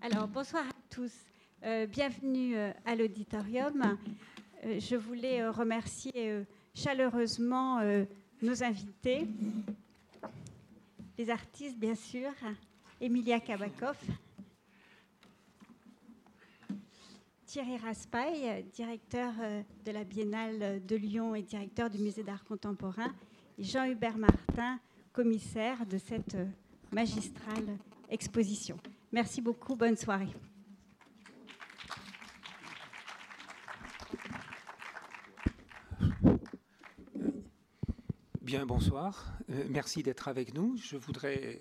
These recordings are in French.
Alors, bonsoir à tous. Euh, bienvenue euh, à l'auditorium. Euh, je voulais remercier chaleureusement nos invités, les artistes, bien sûr, Emilia Kabakov, Thierry Raspail, directeur de la Biennale de Lyon et directeur du Musée d'art contemporain, et Jean-Hubert Martin, commissaire de cette magistrale exposition. Merci beaucoup, bonne soirée. Bien, bonsoir. Euh, merci d'être avec nous. Je voudrais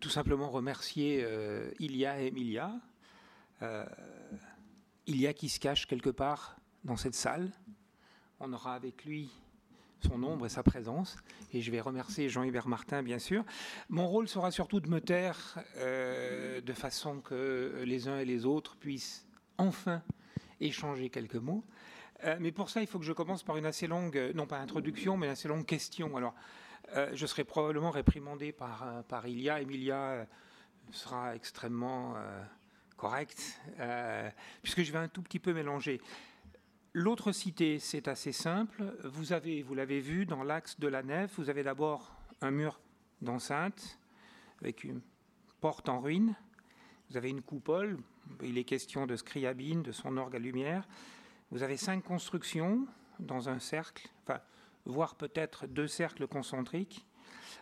tout simplement remercier euh, Ilia et Emilia. Euh, Ilia qui se cache quelque part dans cette salle. On aura avec lui son ombre et sa présence. Et je vais remercier Jean-Hubert Martin, bien sûr. Mon rôle sera surtout de me taire euh, de façon que les uns et les autres puissent enfin échanger quelques mots. Euh, mais pour ça, il faut que je commence par une assez longue, non pas introduction, mais une assez longue question. Alors, euh, je serai probablement réprimandé par, par Ilia. Emilia sera extrêmement correcte, puisque je vais un tout petit peu mélanger. L'autre cité, c'est assez simple. Vous avez, vous l'avez vu, dans l'axe de la nef, vous avez d'abord un mur d'enceinte avec une porte en ruine. Vous avez une coupole. Il est question de Scriabine, de son orgue à lumière. Vous avez cinq constructions dans un cercle, voire peut-être deux cercles concentriques,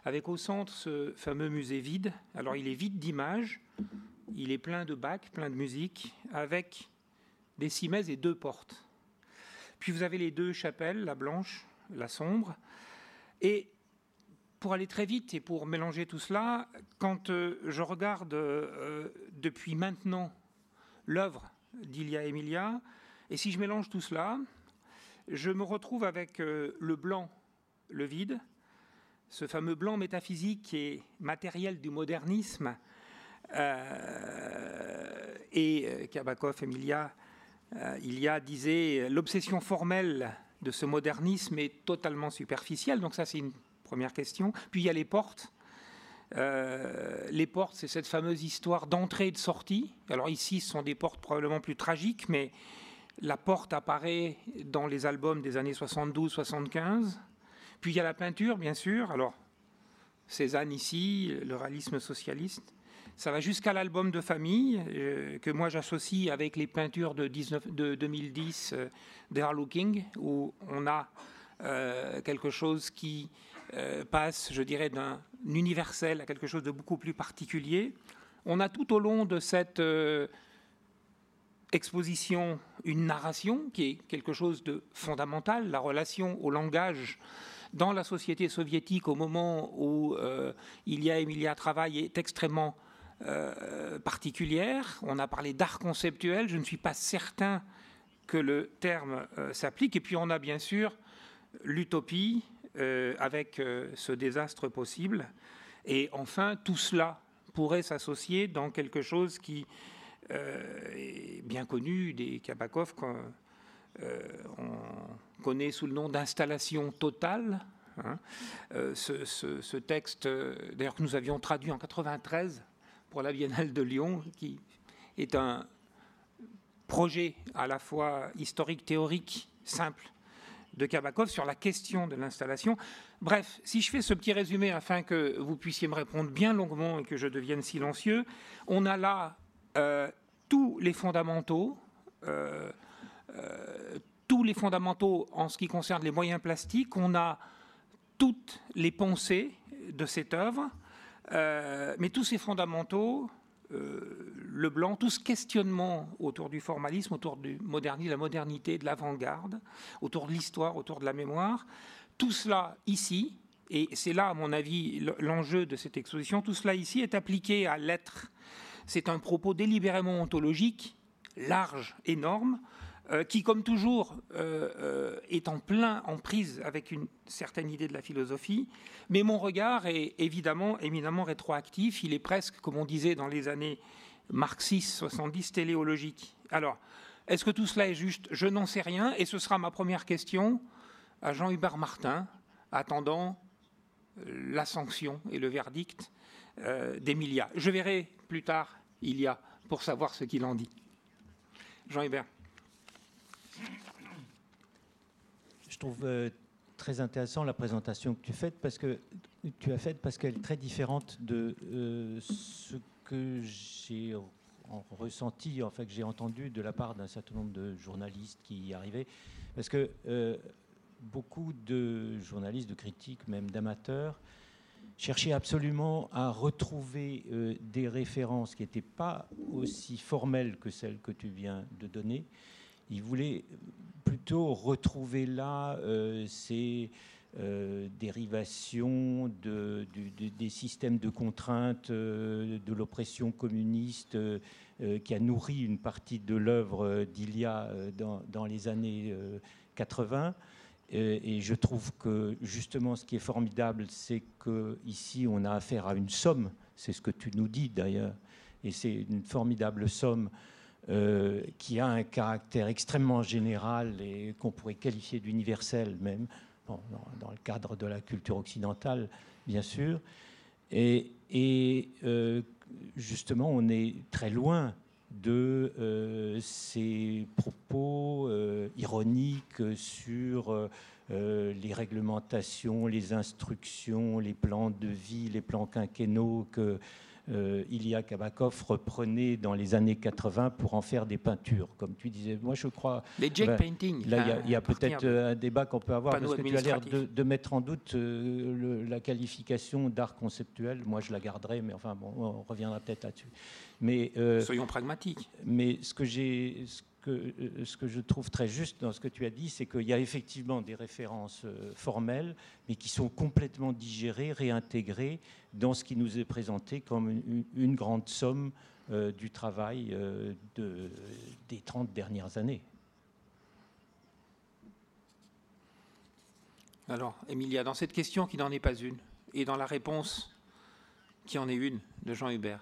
avec au centre ce fameux musée vide. Alors, il est vide d'images, il est plein de bacs, plein de musique, avec des cimaises et deux portes. Puis vous avez les deux chapelles, la blanche, la sombre. Et pour aller très vite et pour mélanger tout cela, quand euh, je regarde euh, depuis maintenant l'œuvre d'Ilia Emilia, et si je mélange tout cela, je me retrouve avec euh, le blanc, le vide, ce fameux blanc métaphysique et matériel du modernisme, et Kabakov, Emilia euh, il y a, disait, l'obsession formelle de ce modernisme est totalement superficielle. Donc ça, c'est une première question. Puis il y a les portes. Euh, les portes, c'est cette fameuse histoire d'entrée et de sortie. Alors ici, ce sont des portes probablement plus tragiques, mais la porte apparaît dans les albums des années 72-75. Puis il y a la peinture, bien sûr. Alors, Cézanne ici, le réalisme socialiste. Ça va jusqu'à l'album de famille euh, que moi j'associe avec les peintures de, 2010 euh, d'Earl Looking, où on a euh, quelque chose qui passe, je dirais, d'un universel à quelque chose de beaucoup plus particulier. On a tout au long de cette exposition une narration qui est quelque chose de fondamental, la relation au langage dans la société soviétique au moment où il y a Emilia Travail est extrêmement euh, particulière. On a parlé d'art conceptuel. Je ne suis pas certain que le terme euh, s'applique. Et puis on a bien sûr l'utopie euh, avec ce désastre possible. Et enfin, tout cela pourrait s'associer dans quelque chose qui est bien connu des Kabakov qu'on connaît sous le nom d'installation totale. Hein. ce, ce, texte, d'ailleurs, que nous avions traduit en 93 pour la Biennale de Lyon, qui est un projet à la fois historique, théorique, simple de Kabakov sur la question de l'installation. Bref, si je fais ce petit résumé afin que vous puissiez me répondre bien longuement et que je devienne silencieux, on a là euh, tous les fondamentaux, euh, euh, tous les fondamentaux en ce qui concerne les moyens plastiques, on a toutes les pensées de cette œuvre, euh, mais tous ces fondamentaux, euh, le blanc, tout ce questionnement autour du formalisme, autour du modernisme, de la modernité, de l'avant-garde, autour de l'histoire, autour de la mémoire, tout cela ici, et c'est là, à mon avis, l'enjeu de cette exposition, tout cela ici est appliqué à l'être. C'est un propos délibérément ontologique, large, énorme, euh, qui, comme toujours, euh, euh, est en plein en prise avec une certaine idée de la philosophie. Mais mon regard est évidemment éminemment rétroactif. Il est presque, comme on disait dans les années marxistes 70, téléologique. Alors, est-ce que tout cela est juste? Je n'en sais rien. Et ce sera ma première question à Jean-Hubert Martin, attendant la sanction et le verdict d'Emilia. Je verrai plus tard, il y a pour savoir ce qu'il en dit. Jean Hubert. Je trouve euh, très intéressant la présentation que tu fais parce que tu as faite parce qu'elle est très différente de euh, ce que j'ai ressenti, en fait, que j'ai entendu de la part d'un certain nombre de journalistes qui y arrivaient, parce que euh, beaucoup de journalistes, de critiques, même d'amateurs, cherchaient absolument à retrouver des références qui n'étaient pas aussi formelles que celles que tu viens de donner. Ils voulaient plutôt retrouver là euh, ces dérivations de, des systèmes de contraintes, de l'oppression communiste qui a nourri une partie de l'œuvre d'Ilia dans, dans, les années 80. Et je trouve que justement, ce qui est formidable, c'est qu'ici, on a affaire à une somme. C'est ce que tu nous dis d'ailleurs. Et c'est une formidable somme euh, qui a un caractère extrêmement général et qu'on pourrait qualifier d'universel même, dans, le cadre de la culture occidentale, bien sûr. Et, euh, justement, on est très loin de euh, ces propos ironiques sur les réglementations, les instructions, les plans de vie, les plans quinquennaux que euh, Ilya Kabakov reprenait dans les années 80 pour en faire des peintures. Comme tu disais, moi je crois. Les Jake ben, Painting. Là, il y a, peut-être un débat qu'on peut avoir parce que tu as l'air de, mettre en doute la qualification d'art conceptuel. Moi je la garderai, mais enfin bon, on reviendra peut-être là-dessus. Mais, euh, Soyons pragmatiques. Mais ce que, j'ai, euh, ce que je trouve très juste dans ce que tu as dit, c'est qu'il y a effectivement des références euh, formelles, mais qui sont complètement digérées, réintégrées dans ce qui nous est présenté comme une, grande somme du travail de, des 30 dernières années. Alors, Emilia, dans cette question qui n'en est pas une, et dans la réponse qui en est une de Jean Hubert,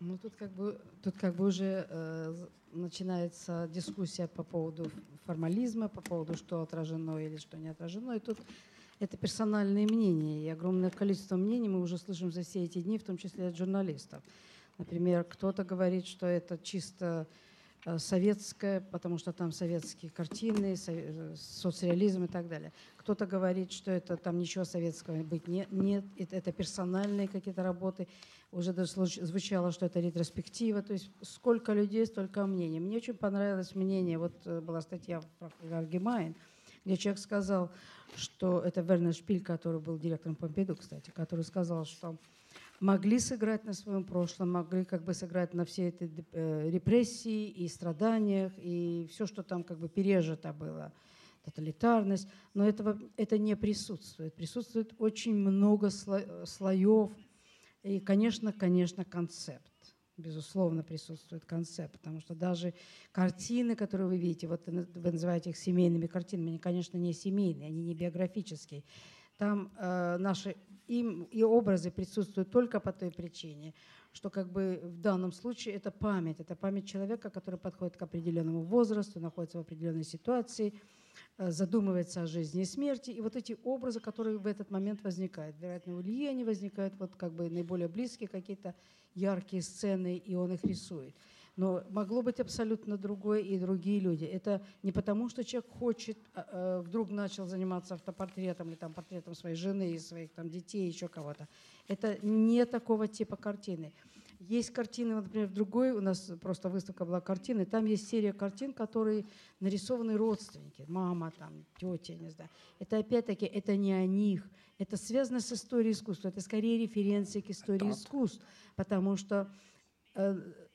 Ну, тут как бы, тут как бы уже э, начинается дискуссия по поводу формализма, по поводу, что отражено или что не отражено. И тут это персональные мнения. И огромное количество мнений мы уже слышим за все эти дни, в том числе от журналистов. Например, кто-то говорит, что это чисто Э, советская, потому что там советские картины, э, соцреализм и так далее. Кто-то говорит, что это там ничего советского быть нет, нет это, персональные какие-то работы. Уже даже звучало, что это ретроспектива. То есть сколько людей, столько мнений. Мне очень понравилось мнение, вот э, была статья в Аргемайн, где человек сказал, что это Вернер Шпиль, который был директором Помпиду, кстати, который сказал, что могли сыграть на своем прошлом, могли как бы сыграть на все эти э, репрессии и страданиях, и все, что там как бы пережито было, тоталитарность, но этого, это не присутствует. Присутствует очень много сло, слоев, и, конечно, конечно, концепт. Безусловно, присутствует концепт, потому что даже картины, которые вы видите, вот вы называете их семейными картинами, они, конечно, не семейные, они не биографические. Там э, наши им и образы присутствуют только по той причине, что как бы в данном случае это память, это память человека, который подходит к определенному возрасту, находится в определенной ситуации, э, задумывается о жизни и смерти, и вот эти образы, которые в этот момент возникают. Вероятно, у Ильи они возникают вот как бы наиболее близкие какие-то яркие сцены, и он их рисует. Но могло быть абсолютно другое и другие люди. Это не потому, что человек хочет, а, а, вдруг начал заниматься автопортретом или там, портретом своей жены и своих там, детей, еще кого-то. Это не такого типа картины. Есть картины, например, другой, у нас просто выставка была картины, там есть серия картин, которые нарисованы родственники, мама, там, тетя, не знаю. Это опять-таки, это не о них, это связано с историей искусства, это скорее референции к истории искусств, потому что э,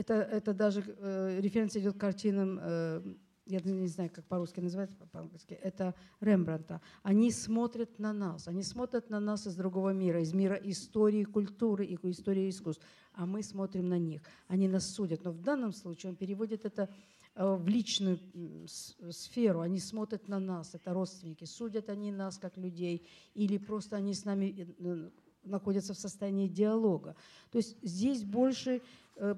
это, это даже э, референция идет к картинам, э, я не знаю, как по-русски называется, по-английски, это Рембранта. Они смотрят на нас, они смотрят на нас из другого мира, из мира истории, культуры и истории искусств, а мы смотрим на них. Они нас судят. Но в данном случае он переводит это э, в личную сферу, они смотрят на нас, это родственники, судят они нас как людей, или просто они с нами э, находятся в состоянии диалога. То есть здесь больше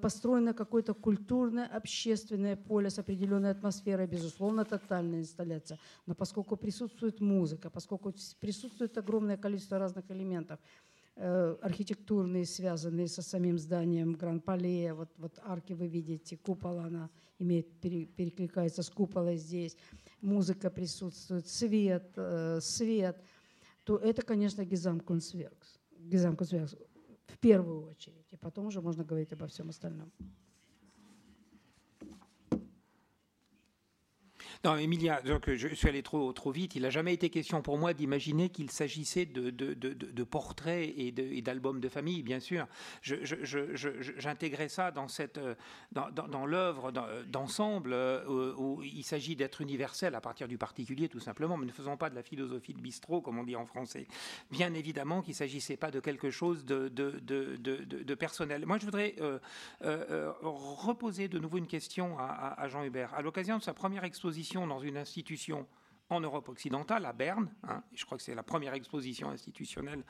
построено какое-то культурное, общественное поле с определенной атмосферой, безусловно, тотальная инсталляция. Но поскольку присутствует музыка, поскольку присутствует огромное количество разных элементов, э, архитектурные, связанные со самим зданием Гран-Пале. Вот, вот арки вы видите, купол, она имеет, пере, перекликается с куполой здесь. Музыка присутствует, свет, э, свет. То это, конечно, Гизамкунсверкс. Гизамкунсверкс в первую очередь. И потом уже можно говорить обо всем остальном. Non, Emilia, donc je suis allé trop, trop vite. Il n'a jamais été question pour moi d'imaginer qu'il s'agissait de, de, de, portraits et d'albums de, famille, bien sûr. J'intégrais ça dans, cette, dans, dans, dans l'œuvre d'ensemble euh, où, il s'agit d'être universel à partir du particulier, tout simplement, mais ne faisons pas de la philosophie de bistrot, comme on dit en français. Bien évidemment qu'il ne s'agissait pas de quelque chose de, de, personnel. Moi, je voudrais euh, euh, reposer de nouveau une question à Jean Hubert. À l'occasion de sa première exposition, dans une institution en Europe occidentale, à Berne. Hein, je crois que c'est la première exposition institutionnelle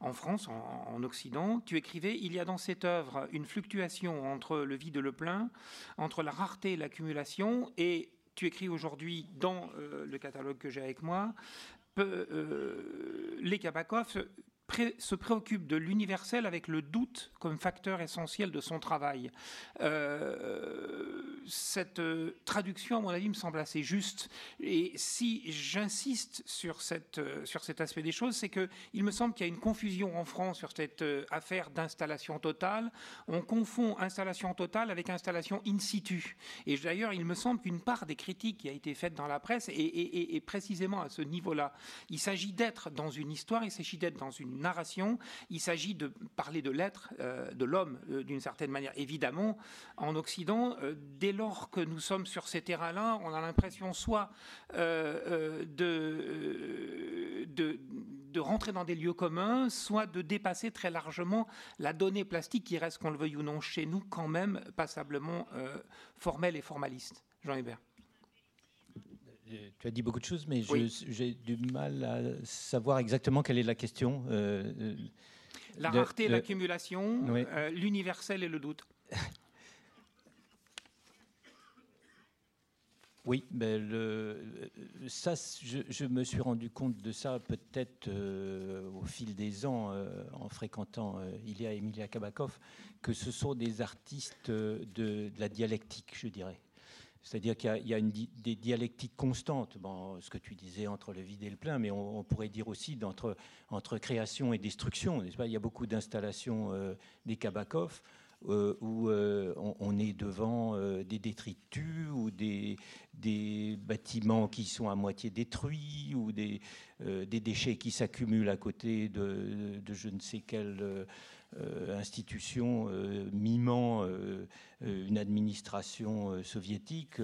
en France, en, Occident. Tu écrivais Il y a dans cette œuvre une fluctuation entre le vide et le plein, entre la rareté et l'accumulation. Et tu écris aujourd'hui dans euh, le catalogue que j'ai avec moi euh, les Kabakov se préoccupe de l'universel avec le doute comme facteur essentiel de son travail. Euh, cette euh, traduction, à mon avis, me semble assez juste. Et si j'insiste sur, euh, sur cet aspect des choses, c'est qu'il me semble qu'il y a une confusion en France sur cette affaire d'installation totale. On confond installation totale avec installation in situ. Et d'ailleurs, il me semble qu'une part des critiques qui a été faite dans la presse est précisément à ce niveau-là. Il s'agit d'être dans une histoire, il s'agit d'être dans une narration, il s'agit de parler de l'être, euh, de l'homme, euh, d'une certaine manière. Évidemment, en Occident, euh, dès lors que nous sommes sur ces terrains-là, on a l'impression soit de, de, rentrer dans des lieux communs, soit de dépasser très largement la donnée plastique qui reste, qu'on le veuille ou non, chez nous, quand même passablement formelle et formaliste. Jean Hubert. Euh, tu as dit beaucoup de choses, mais j'ai du mal à savoir exactement quelle est la question. Euh, euh, la rareté, l'accumulation, l'universel et le doute. Oui, ben le, ça, je, me suis rendu compte de ça peut-être au fil des ans en fréquentant Ilia et Emilia Kabakov, que ce sont des artistes de la dialectique, je dirais. C'est-à-dire qu'il y a, une, des dialectiques constantes, ce que tu disais entre le vide et le plein, mais on, pourrait dire aussi entre, création et destruction. Pas? Il y a beaucoup d'installations euh, des Kabakov euh, où euh, on, est devant des détritus ou des, bâtiments qui sont à moitié détruits ou des, déchets qui s'accumulent à côté de, de, je ne sais quel institution euh, mimant euh, une administration soviétique.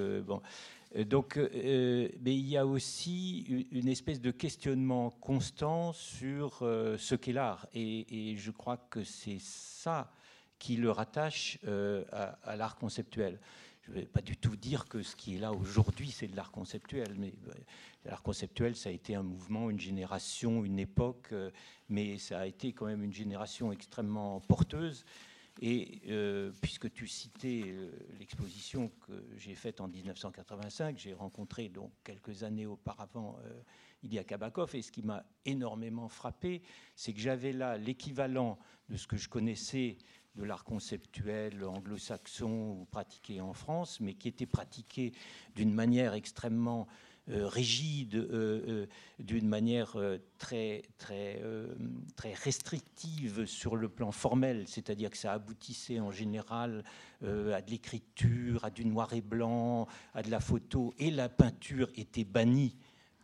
Donc, mais il y a aussi une espèce de questionnement constant sur ce qu'est l'art. Et, je crois que c'est ça qui le rattache à l'art conceptuel je ne vais pas du tout dire que ce qui est là aujourd'hui, c'est de l'art conceptuel, mais euh, l'art conceptuel, ça a été un mouvement, une génération, une époque, euh, mais ça a été quand même une génération extrêmement porteuse. Et euh, puisque tu citais l'exposition que j'ai faite en 1985, j'ai rencontré donc quelques années auparavant il y a Kabakov, et ce qui m'a énormément frappé, c'est que j'avais là l'équivalent de ce que je connaissais de l'art conceptuel anglo-saxon ou pratiqué en France, mais qui était pratiqué d'une manière extrêmement euh, rigide, euh, euh, d'une manière très, très, très restrictive sur le plan formel, c'est-à-dire que ça aboutissait en général à de l'écriture, à du noir et blanc, à de la photo, et la peinture était bannie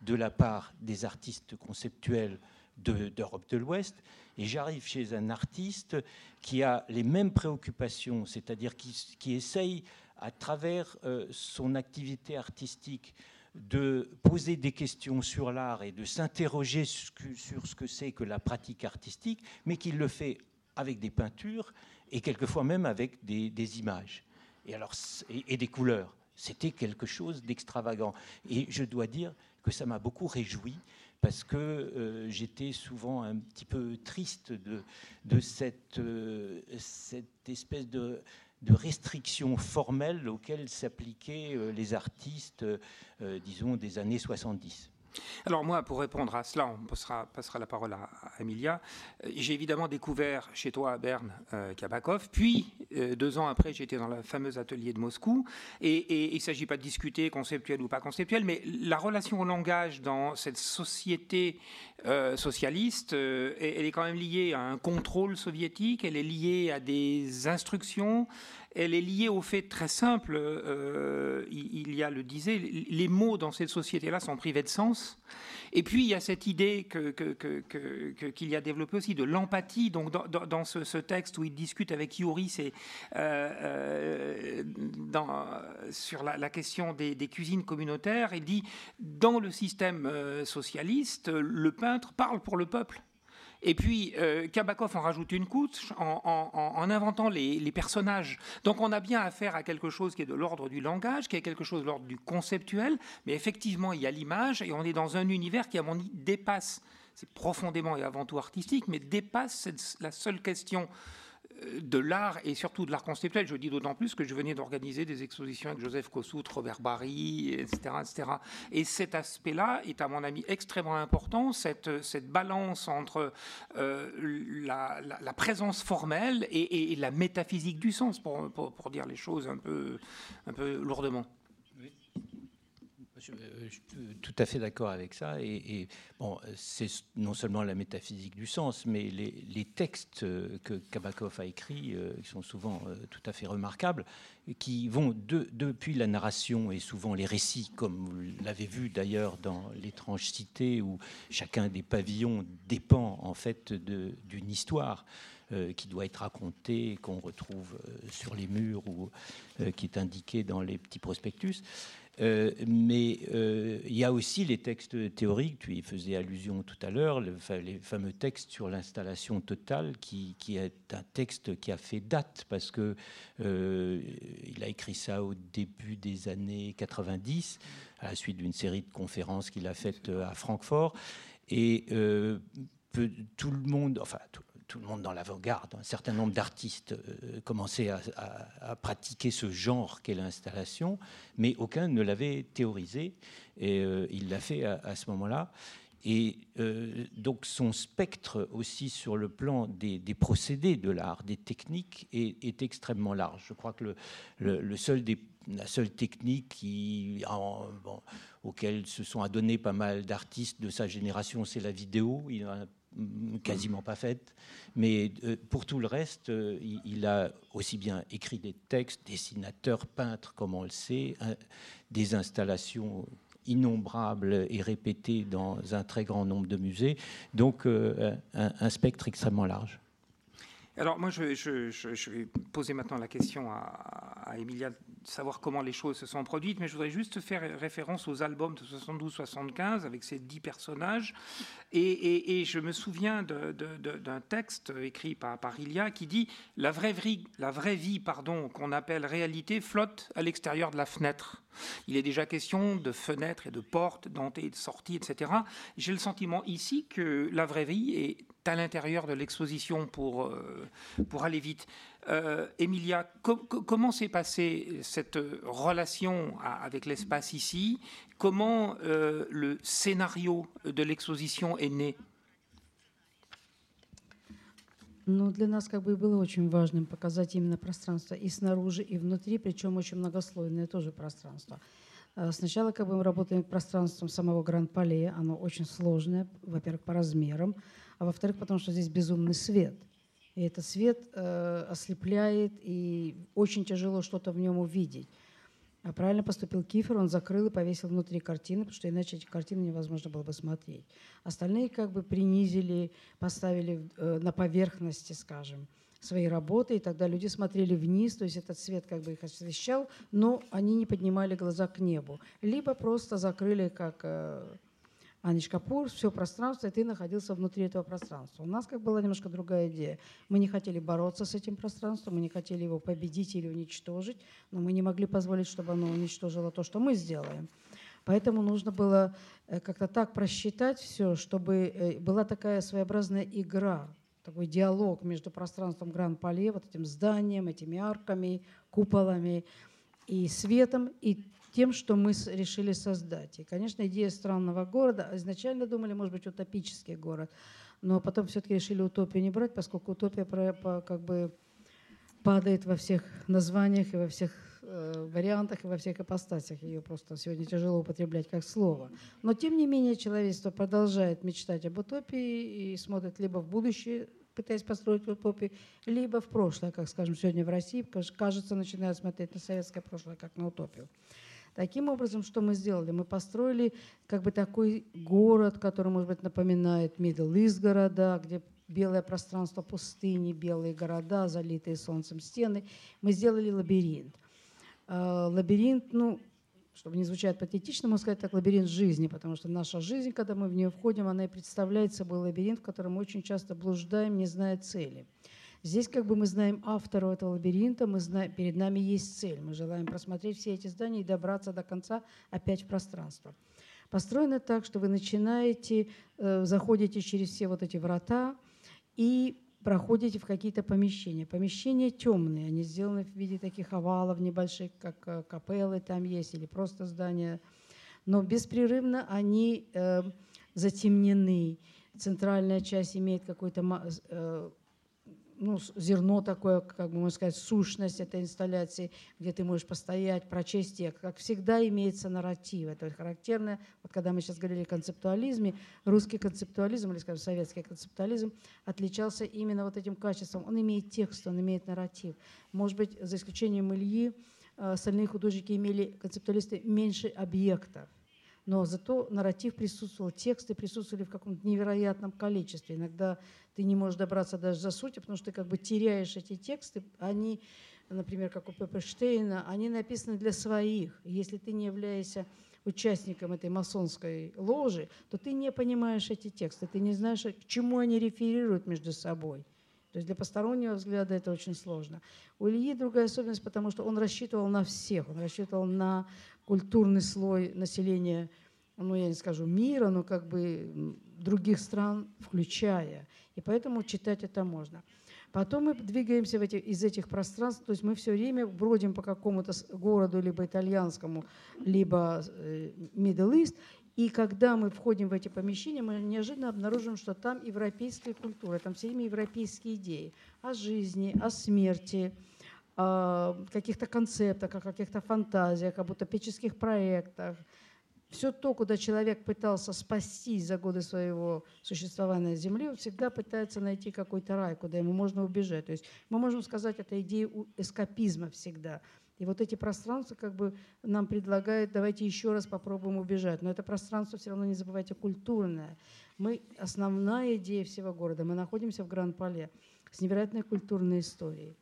de la part des artistes conceptuels d'Europe de, l'Ouest, et j'arrive chez un artiste qui a les mêmes préoccupations, c'est-à-dire qui, essaye, à travers euh, son activité artistique, de poser des questions sur l'art et de s'interroger sur ce que c'est que la pratique artistique, mais qui le fait avec des peintures et quelquefois même avec des, images et, alors, et des couleurs. C'était quelque chose d'extravagant. Et je dois dire que ça m'a beaucoup réjoui parce que euh, j'étais souvent un petit peu triste de, euh, cette espèce de, de restrictions formelles auxquelles s'appliquaient euh, les artistes, disons, des années 70. Alors moi, pour répondre à cela, on passera, la parole à, Emilia. Euh, j'ai évidemment découvert chez toi à Berne euh, Kabakov, puis euh, deux ans après, j'étais dans le fameux atelier de Moscou, et, il ne s'agit pas de discuter conceptuel ou pas conceptuel, mais la relation au langage dans cette société socialiste, elle est quand même liée à un contrôle soviétique, elle est liée à des instructions, elle est liée au fait très simple, euh, il, y a le disait, les mots dans cette société-là sont privés de sens. Et puis il y a cette idée qu'il que, y a développé aussi de l'empathie. Donc dans, ce, texte où il discute avec Yuri, c'est euh, euh, sur la, question des, des, cuisines communautaires, il dit dans le système socialiste, le peintre parle pour le peuple. Et puis, euh, Kabakov en rajoute une couche en, inventant les, personnages. Donc, on a bien affaire à quelque chose qui est de l'ordre du langage, qui est quelque chose de l'ordre du conceptuel, mais effectivement, il y a l'image et on est dans un univers qui, à mon avis, dépasse, c'est profondément et avant tout artistique, mais dépasse la seule question de l'art et surtout de l'art conceptuel. Je dis d'autant plus que je venais d'organiser des expositions avec Joseph Kossuth, Robert Barry, etc. etc. Et cet aspect-là est, à mon avis, extrêmement important, cette, cette balance entre euh, la, présence formelle et, la métaphysique du sens, pour, pour, dire les choses un peu, un peu lourdement. Je, suis tout à fait d'accord avec ça. Et, bon, c'est non seulement la métaphysique du sens, mais les, textes que Kabakov a écrits, euh, qui sont souvent euh, tout à fait remarquables, qui vont depuis la narration et souvent les récits, comme vous l'avez vu d'ailleurs dans L'étrange cité, où chacun des pavillons dépend en fait d'une histoire. Euh, qui doit être racontée, qu'on retrouve sur les murs ou qui est indiquée dans les petits prospectus. Euh, mais euh, il y a aussi les textes théoriques, tu y faisais allusion tout à l'heure, les fameux textes sur l'installation totale, qui, est un texte qui a fait date, parce que euh, il a écrit ça au début des années 90, à la suite d'une série de conférences qu'il a faites à Francfort. Et tout le monde, enfin, tout, tout le monde dans l'avant-garde, un certain nombre d'artistes euh, commençaient à, pratiquer ce genre qu'est l'installation, mais aucun ne l'avait théorisé, et euh, il l'a fait à, ce moment-là. Et euh, donc son spectre aussi sur le plan des, procédés de l'art, des techniques, est, extrêmement large. Je crois que la seule technique qui, auquel se sont adonnés pas mal d'artistes de sa génération, c'est la vidéo. Il a quasiment pas faite. Mais euh, pour tout le reste, euh, il, a aussi bien écrit des textes, dessinateur, peintre, comme on le sait, des installations innombrables et répétées dans un très grand nombre de musées. Donc euh, un, spectre extrêmement large. Alors moi, je, vais poser maintenant la question à, Emilia savoir comment les choses se sont produites, mais je voudrais juste faire référence aux albums de 72-75 avec ces dix personnages. Et, je me souviens d'un texte écrit par, par Ilia qui dit La vraie vie, la vraie vie pardon, qu'on appelle réalité flotte à l'extérieur de la fenêtre. Il est déjà question de fenêtres et de portes, d'entrées et de sorties, etc. J'ai le sentiment ici que la vraie vie est à l'intérieur de l'exposition pour, euh, pour aller vite. Euh, Emilia, comment s'est passée cette relation avec l'espace ici Comment euh, le scénario de l'exposition est né Ну, для нас как бы было очень важным показать именно пространство и снаружи, и внутри, причем очень многослойное тоже пространство. Сначала как бы мы работаем пространством самого Гранд-Пале, оно очень сложное, во-первых, по размерам, а во-вторых, потому что здесь безумный свет. И этот свет э, ослепляет, и очень тяжело что-то в нем увидеть. А правильно поступил Кифер, он закрыл и повесил внутри картины, потому что иначе эти картины невозможно было бы смотреть. Остальные как бы принизили, поставили э, на поверхности, скажем, свои работы, и тогда люди смотрели вниз, то есть этот свет как бы их освещал, но они не поднимали глаза к небу. Либо просто закрыли, как э, Аниш Капур, все пространство, и ты находился внутри этого пространства. У нас как была немножко другая идея. Мы не хотели бороться с этим пространством, мы не хотели его победить или уничтожить, но мы не могли позволить, чтобы оно уничтожило то, что мы сделаем. Поэтому нужно было э, как-то так просчитать все, чтобы э, была такая своеобразная игра, такой диалог между пространством Гран-Пале, вот этим зданием, этими арками, куполами и светом, и тем, что мы решили создать. И, конечно, идея странного города, изначально думали, может быть, утопический город, но потом все-таки решили утопию не брать, поскольку утопия как бы падает во всех названиях и во всех э, вариантах и во всех ипостасях. Ее просто сегодня тяжело употреблять как слово. Но, тем не менее, человечество продолжает мечтать об утопии и смотрит либо в будущее, пытаясь построить утопию, либо в прошлое, как, скажем, сегодня в России, кажется, начинают смотреть на советское прошлое как на утопию. Таким образом, что мы сделали? Мы построили как бы такой город, который, может быть, напоминает Middle East города, где белое пространство пустыни, белые города, залитые солнцем стены. Мы сделали лабиринт. А, лабиринт, ну, чтобы не звучать патетично, можно сказать так, лабиринт жизни, потому что наша жизнь, когда мы в нее входим, она и представляет собой лабиринт, в котором мы очень часто блуждаем, не зная цели. Здесь как бы мы знаем автора этого лабиринта, мы знаем, перед нами есть цель. Мы желаем просмотреть все эти здания и добраться до конца опять в пространство. Построено так, что вы начинаете, э, заходите через все вот эти врата и проходите в какие-то помещения. Помещения темные, они сделаны в виде таких овалов небольших, как э, капеллы там есть, или просто здания. Но беспрерывно они э, затемнены. Центральная часть имеет какой-то ну, зерно такое, как бы можно сказать, сущность этой инсталляции, где ты можешь постоять, прочесть текст. Как всегда имеется нарратив. Это характерно. Вот когда мы сейчас говорили о концептуализме, русский концептуализм, или, скажем, советский концептуализм отличался именно вот этим качеством. Он имеет текст, он имеет нарратив. Может быть, за исключением Ильи, э, остальные художники имели, концептуалисты, меньше объектов но зато нарратив присутствовал, тексты присутствовали в каком-то невероятном количестве. Иногда ты не можешь добраться даже за сути, потому что ты как бы теряешь эти тексты. Они, например, как у Пеппа Штейна, они написаны для своих. Если ты не являешься участником этой масонской ложи, то ты не понимаешь эти тексты, ты не знаешь, к чему они реферируют между собой. То есть для постороннего взгляда это очень сложно. У Ильи другая особенность, потому что он рассчитывал на всех. Он рассчитывал на культурный слой населения, ну, я не скажу мира, но как бы других стран включая. И поэтому читать это можно. Потом мы двигаемся в эти, из этих пространств, то есть мы все время бродим по какому-то городу, либо итальянскому, либо э, Middle East, и когда мы входим в эти помещения, мы неожиданно обнаружим, что там европейская культура, там все время европейские идеи о жизни, о смерти, о каких-то концептах, о каких-то фантазиях, об утопических проектах. Все то, куда человек пытался спастись за годы своего существования на Земле, он всегда пытается найти какой-то рай, куда ему можно убежать. То есть мы можем сказать, это идея эскапизма всегда – и вот эти пространства как бы нам предлагают, давайте еще раз попробуем убежать. Но это пространство все равно, не забывайте, культурное. Мы, основная идея всего города, мы находимся в Гран-Пале с невероятной культурной историей.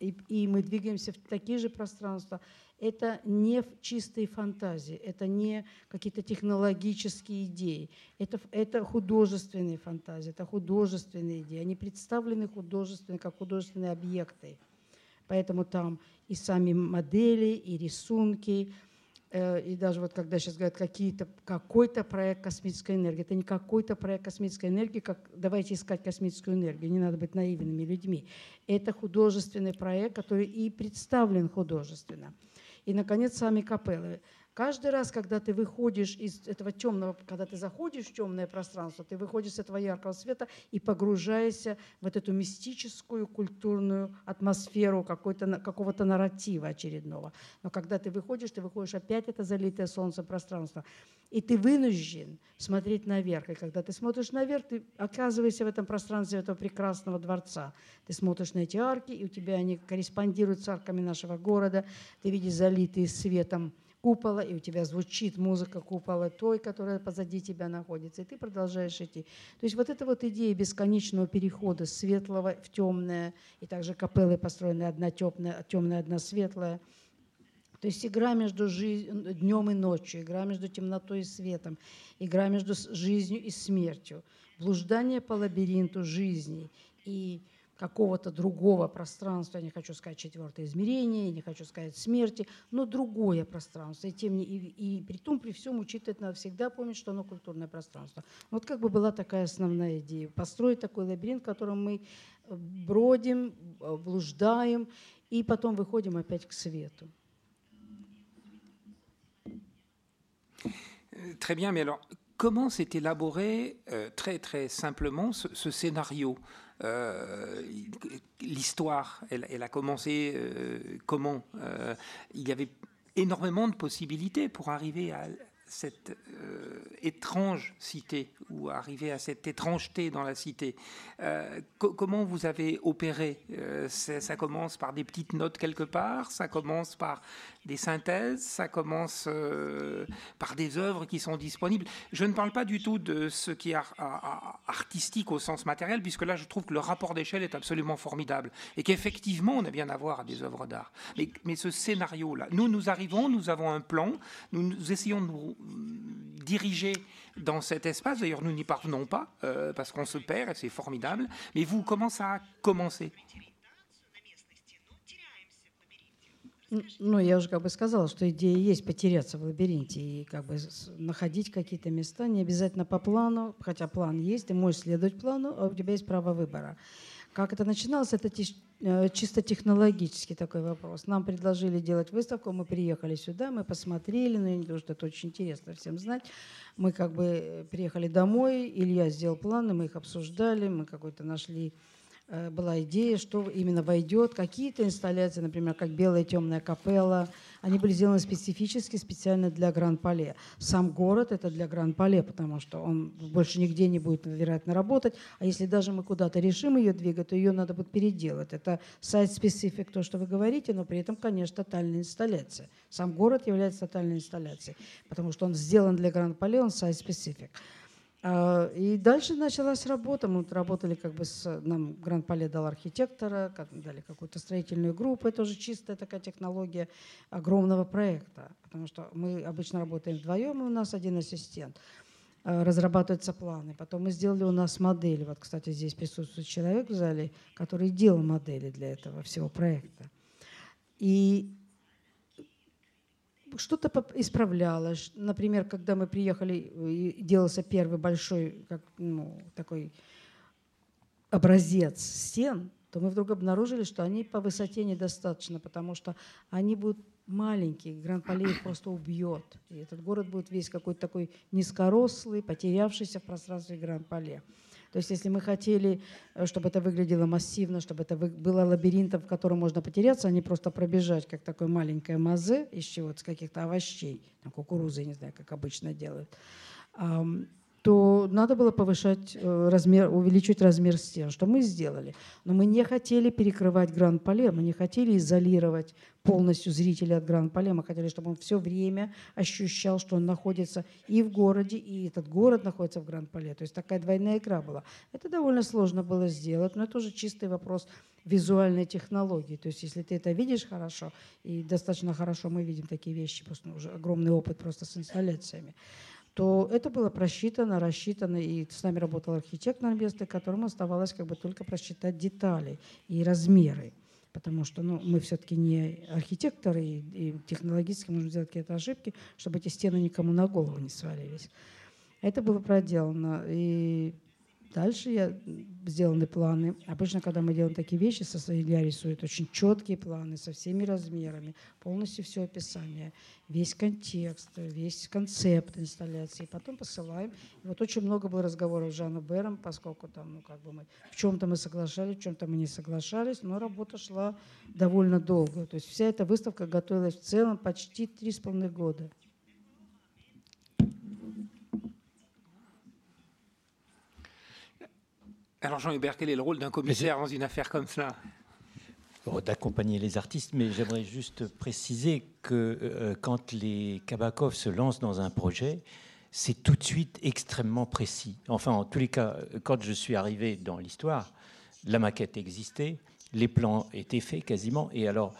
И, и мы двигаемся в такие же пространства. Это не чистые фантазии, это не какие-то технологические идеи, это, это художественные фантазии, это художественные идеи. Они представлены художественно, как художественные объекты. Поэтому там и сами модели, и рисунки, э, и даже вот когда сейчас говорят какой-то проект космической энергии, это не какой-то проект космической энергии, как давайте искать космическую энергию, не надо быть наивными людьми. Это художественный проект, который и представлен художественно. И, наконец, сами капеллы. Каждый раз, когда ты выходишь из этого темного, когда ты заходишь в темное пространство, ты выходишь с этого яркого света и погружаешься в вот эту мистическую культурную атмосферу какого-то нарратива очередного. Но когда ты выходишь, ты выходишь опять это залитое солнцем пространство. И ты вынужден смотреть наверх. И когда ты смотришь наверх, ты оказываешься в этом пространстве этого прекрасного дворца. Ты смотришь на эти арки, и у тебя они корреспондируют с арками нашего города. Ты видишь залитые светом купола, и у тебя звучит музыка купола той, которая позади тебя находится, и ты продолжаешь идти. То есть вот эта вот идея бесконечного перехода светлого в темное, и также капеллы построены одна темная, темная, одна светлая. То есть игра между жизнь, днем и ночью, игра между темнотой и светом, игра между жизнью и смертью, блуждание по лабиринту жизни и какого-то другого пространства, я не хочу сказать четвертое измерение, я не хочу сказать смерти, но другое пространство. И, тем не, и, и при том, при всем учитывать надо всегда помнить, что оно культурное пространство. Вот как бы была такая основная идея. Построить такой лабиринт, в котором мы бродим, блуждаем, и потом выходим опять к свету. Très bien, mais alors comment s'est élaboré très très simplement ce, scénario L'histoire, elle, a commencé comment Il y avait énormément de possibilités pour arriver à, cette euh, étrange cité ou arriver à cette étrangeté dans la cité. Euh, comment vous avez opéré euh, Ça commence par des petites notes quelque part, ça commence par des synthèses, ça commence par des œuvres qui sont disponibles. Je ne parle pas du tout de ce qui est artistique au sens matériel, puisque là je trouve que le rapport d'échelle est absolument formidable et qu'effectivement on a bien à voir des œuvres d'art. Mais, ce scénario-là, nous nous arrivons, nous avons un plan, nous essayons de nous diriger dans cet espace. D'ailleurs, nous n'y parvenons pas euh, parce qu'on se perd et c'est formidable. Mais vous, comment ça a commencé Ну, я уже как бы сказала, что идея есть потеряться в лабиринте и как бы находить какие-то места, не обязательно по плану, хотя план есть, ты можешь следовать плану, а у тебя есть право выбора. Как это начиналось, это чисто технологический такой вопрос. Нам предложили делать выставку, мы приехали сюда, мы посмотрели, но ну, я не думаю, что это очень интересно всем знать. Мы как бы э, приехали домой, Илья сделал планы, мы их обсуждали, мы какой-то нашли Э, была идея, что именно войдет. Какие-то инсталляции, например, как «Белая темная капелла», они были сделаны специфически, специально для Гран-Пале. Сам город — это для Гран-Пале, потому что он больше нигде не будет, вероятно, работать. А если даже мы куда-то решим ее двигать, то ее надо будет переделать. Это сайт-специфик, то, что вы говорите, но при этом, конечно, тотальная инсталляция. Сам город является тотальной инсталляцией, потому что он сделан для Гран-Пале, он сайт-специфик. А, и дальше началась работа. Мы работали как бы с... Нам Гранд Пале дал архитектора, дали какую-то строительную группу. Это уже чистая такая технология огромного проекта. Потому что мы обычно работаем вдвоем, у нас один ассистент. А, разрабатываются планы. Потом мы сделали у нас модели. Вот, кстати, здесь присутствует человек в зале, который делал модели для этого всего проекта. И что-то исправлялось. Например, когда мы приехали, и делался первый большой как, ну, такой образец стен, то мы вдруг обнаружили, что они по высоте недостаточно, потому что они будут маленькие, Гран-Пале их просто убьет. И этот город будет весь какой-то такой низкорослый, потерявшийся в пространстве Гран-Пале. То есть если мы хотели, э, чтобы это выглядело массивно, чтобы это было лабиринтом, в котором можно потеряться, а не просто пробежать, как такое маленькое мазе из чего-то, с каких-то овощей, там, кукурузы, не знаю, как обычно делают, то надо было повышать э, размер, увеличить размер стен, что мы сделали. Но мы не хотели перекрывать Гран-Пале, мы не хотели изолировать полностью зрителя от Гран-Пале, мы хотели, чтобы он все время ощущал, что он находится и в городе, и этот город находится в Гран-Пале. То есть такая двойная игра была. Это довольно сложно было сделать, но это уже чистый вопрос визуальной технологии. То есть если ты это видишь хорошо, и достаточно хорошо мы видим такие вещи, просто уже огромный опыт просто с инсталляциями, то это было просчитано, рассчитано, и с нами работал архитектор местный, которому оставалось как бы только просчитать детали и размеры. Потому что ну, мы все-таки не архитекторы, и, и технологически можем сделать какие-то ошибки, чтобы эти стены никому на голову не свалились. Это было проделано. И Дальше я сделаны планы. Обычно, когда мы делаем такие вещи, Илья рисует очень четкие планы со всеми размерами, полностью все описание, весь контекст, весь концепт инсталляции. Потом посылаем. И вот очень много было разговоров с Жаном Бером, поскольку там, ну, как бы мы в чем-то мы соглашались, в чем-то мы не соглашались, но работа шла довольно долго. То есть вся эта выставка готовилась в целом почти три с половиной года. Alors Jean-Hubert, quel est le rôle d'un commissaire dans une affaire comme cela? D'accompagner les artistes, mais j'aimerais juste préciser que euh, quand les Kabakov se lancent dans un projet, c'est tout de suite extrêmement précis. Enfin, en tous les cas, quand je suis arrivé dans l'histoire, la maquette existait, les plans étaient faits quasiment. Et alors,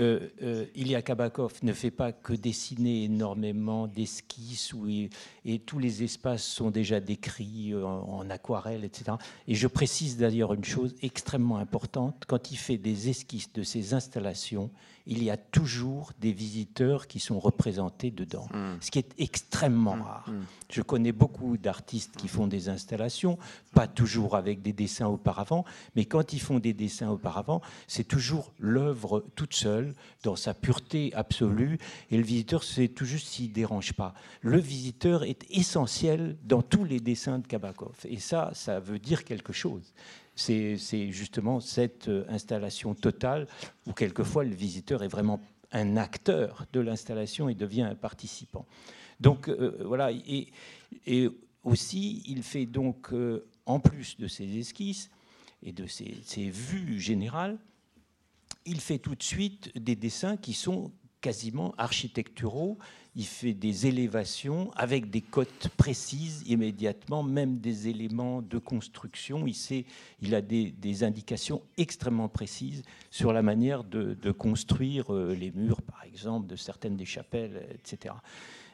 euh, euh, Ilya Kabakov ne fait pas que dessiner énormément d'esquisses où et tous les espaces sont déjà décrits euh, en, aquarelle, etc. Et je précise d'ailleurs une chose extrêmement importante quand il fait des esquisses de ses installations, il y a toujours des visiteurs qui sont représentés dedans, hmm. ce qui est extrêmement hmm. rare. Hmm. Je connais beaucoup d'artistes qui font des installations, pas toujours avec des dessins auparavant, mais quand ils font des dessins auparavant auparavant, c'est toujours l'œuvre toute seule, dans sa pureté absolue, et le visiteur, c'est tout juste s'il ne dérange pas. Le visiteur est essentiel dans tous les dessins de Kabakov, et ça, ça veut dire quelque chose. C'est justement cette euh, installation totale où quelquefois le visiteur est vraiment un acteur de l'installation et devient un participant. Donc euh, voilà, et, aussi il fait donc, euh, en plus de ses esquisses et de ses, vues générales, il fait tout de suite des dessins qui sont quasiment architecturaux. Il fait des élévations avec des cotes précises immédiatement, même des éléments de construction. Il, sait, il a des, indications extrêmement précises sur la manière de, construire euh, les murs, par exemple, de certaines des chapelles, etc.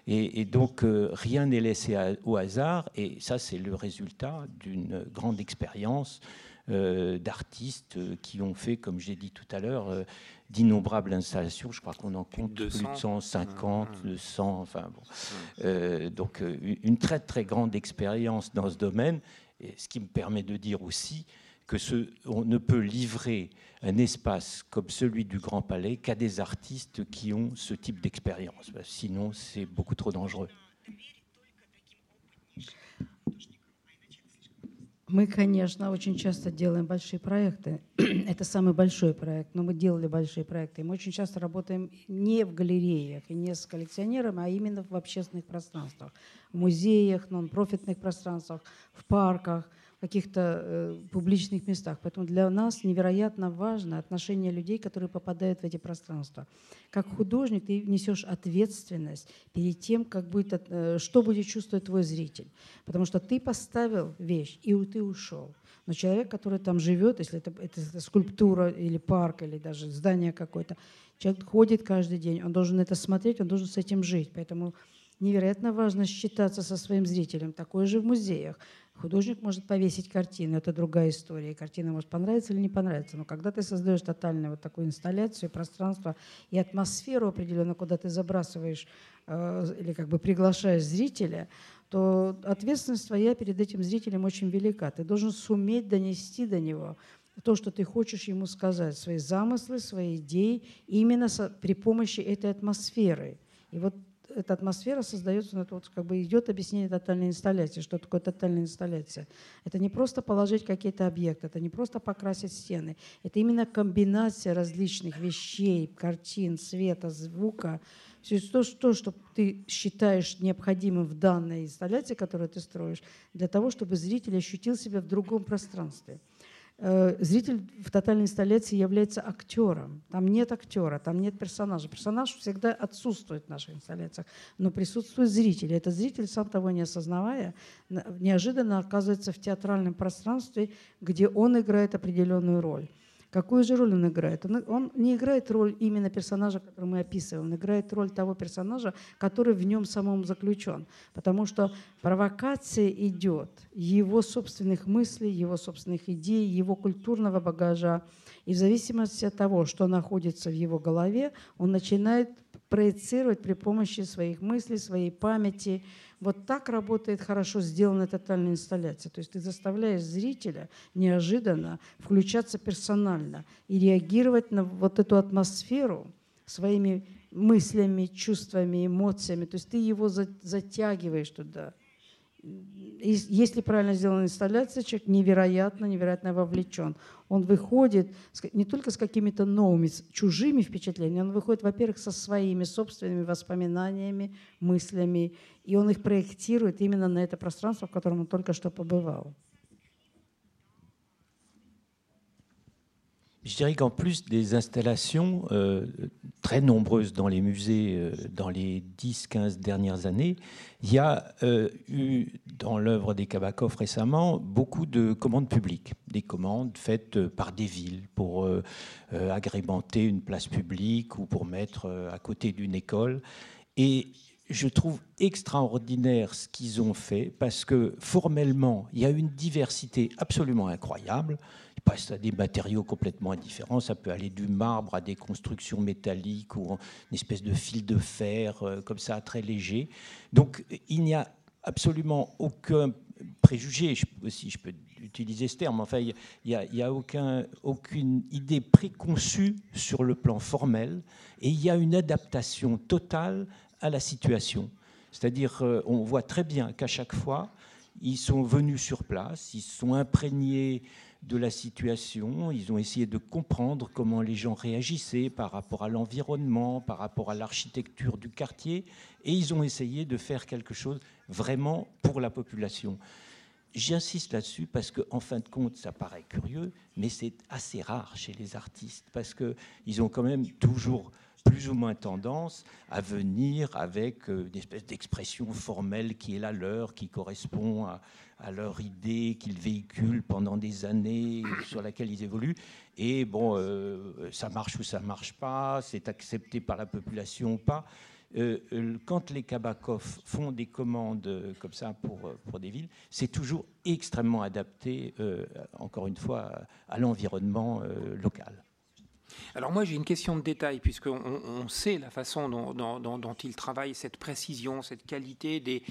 Et, donc, euh, rien n'est laissé au hasard. Et ça, c'est le résultat d'une grande expérience d'artistes qui ont fait, comme j'ai dit tout à l'heure, euh, d'innombrables installations. Je crois qu'on en compte plus de 150, 200. Mmh. Enfin, bon. donc, une très, très grande expérience dans ce domaine. Et ce qui me permet de dire aussi que ce, on ne peut livrer un espace comme celui du Grand Palais qu'à des artistes qui ont ce type d'expérience. Sinon, c'est beaucoup trop dangereux. Мы, конечно, очень часто делаем большие проекты. Это самый большой проект, но мы делали большие проекты. Мы очень часто работаем не в галереях и не с коллекционерами, а именно в общественных пространствах. В музеях, нон-профитных пространствах, в парках – каких-то э, публичных местах. Поэтому для нас невероятно важно отношение людей, которые попадают в эти пространства. Как художник ты несешь ответственность перед тем, как будет, э, что будет чувствовать твой зритель. Потому что ты поставил вещь, и ты ушел. Но человек, который там живет, если это, это скульптура или парк, или даже здание какое-то, человек ходит каждый день, он должен это смотреть, он должен с этим жить. Поэтому невероятно важно считаться со своим зрителем. Такое же в музеях. Художник может повесить картину, это другая история. Картина может понравиться или не понравиться. Но когда ты создаешь тотальную вот такую инсталляцию, пространство и атмосферу определенно, куда ты забрасываешь э, или как бы приглашаешь зрителя, то ответственность твоя перед этим зрителем очень велика. Ты должен суметь донести до него то, что ты хочешь ему сказать, свои замыслы, свои идеи, именно со, при помощи этой атмосферы. И вот эта атмосфера создается, это вот как бы идет объяснение тотальной инсталляции. Что такое тотальная инсталляция? Это не просто положить какие-то объекты, это не просто покрасить стены. Это именно комбинация различных вещей, картин, света, звука. Все то, что, что ты считаешь необходимым в данной инсталляции, которую ты строишь, для того, чтобы зритель ощутил себя в другом пространстве. Э, зритель в тотальной инсталляции является актером. Там нет актера, там нет персонажа. Персонаж всегда отсутствует в наших инсталляциях, но присутствует зритель. Этот зритель, сам того не осознавая, неожиданно оказывается в театральном пространстве, где он играет определенную роль. Какую же роль он играет? Он, он не играет роль именно персонажа, который мы описываем, он играет роль того персонажа, который в нем самом заключен. Потому что провокация идет его собственных мыслей, его собственных идей, его культурного багажа. И в зависимости от того, что находится в его голове, он начинает проецировать при помощи своих мыслей, своей памяти, вот так работает хорошо сделанная тотальная инсталляция. То есть ты заставляешь зрителя неожиданно включаться персонально и реагировать на вот эту атмосферу своими мыслями, чувствами, эмоциями. То есть ты его затягиваешь туда. Если правильно сделана инсталляция, человек невероятно, невероятно вовлечен. Он выходит не только с какими-то новыми, чужими впечатлениями, он выходит, во-первых, со своими собственными воспоминаниями, мыслями, и он их проектирует именно на это пространство, в котором он только что побывал. Je dirais qu'en plus des installations euh, très nombreuses dans les musées euh, dans les 10-15 dernières années, il y a euh, eu dans l'œuvre des Kabakov récemment beaucoup de commandes publiques, des commandes faites par des villes pour agrémenter une place publique ou pour mettre à côté d'une école. Et je trouve extraordinaire ce qu'ils ont fait parce que formellement, il y a une diversité absolument incroyable passe à des matériaux complètement différents. Ça peut aller du marbre à des constructions métalliques ou une espèce de fil de fer, euh, comme ça, très léger. Donc, il n'y a absolument aucun préjugé, si je peux utiliser ce terme. Enfin, il n'y a, y a aucun, aucune idée préconçue sur le plan formel et il y a une adaptation totale à la situation. C'est-à-dire, euh, on voit très bien qu'à chaque fois, ils sont venus sur place, ils sont imprégnés de la situation, ils ont essayé de comprendre comment les gens réagissaient par rapport à l'environnement, par rapport à l'architecture du quartier, et ils ont essayé de faire quelque chose vraiment pour la population. J'insiste là-dessus parce qu'en en fin de compte, ça paraît curieux, mais c'est assez rare chez les artistes parce qu'ils ont quand même toujours plus ou moins tendance à venir avec euh, une espèce d'expression formelle qui est la leur, qui correspond à, leur idée qu'ils véhiculent pendant des années, sur laquelle ils évoluent. Et bon, euh, ça marche ou ça marche pas, c'est accepté par la population ou pas. Euh, quand les Kabakov font des commandes comme ça pour, pour des villes, c'est toujours extrêmement adapté, encore une fois, à l'environnement local. Alors moi j'ai une question de détail, puisqu'on on sait la façon dont, dont, il travaille, cette précision, cette qualité des,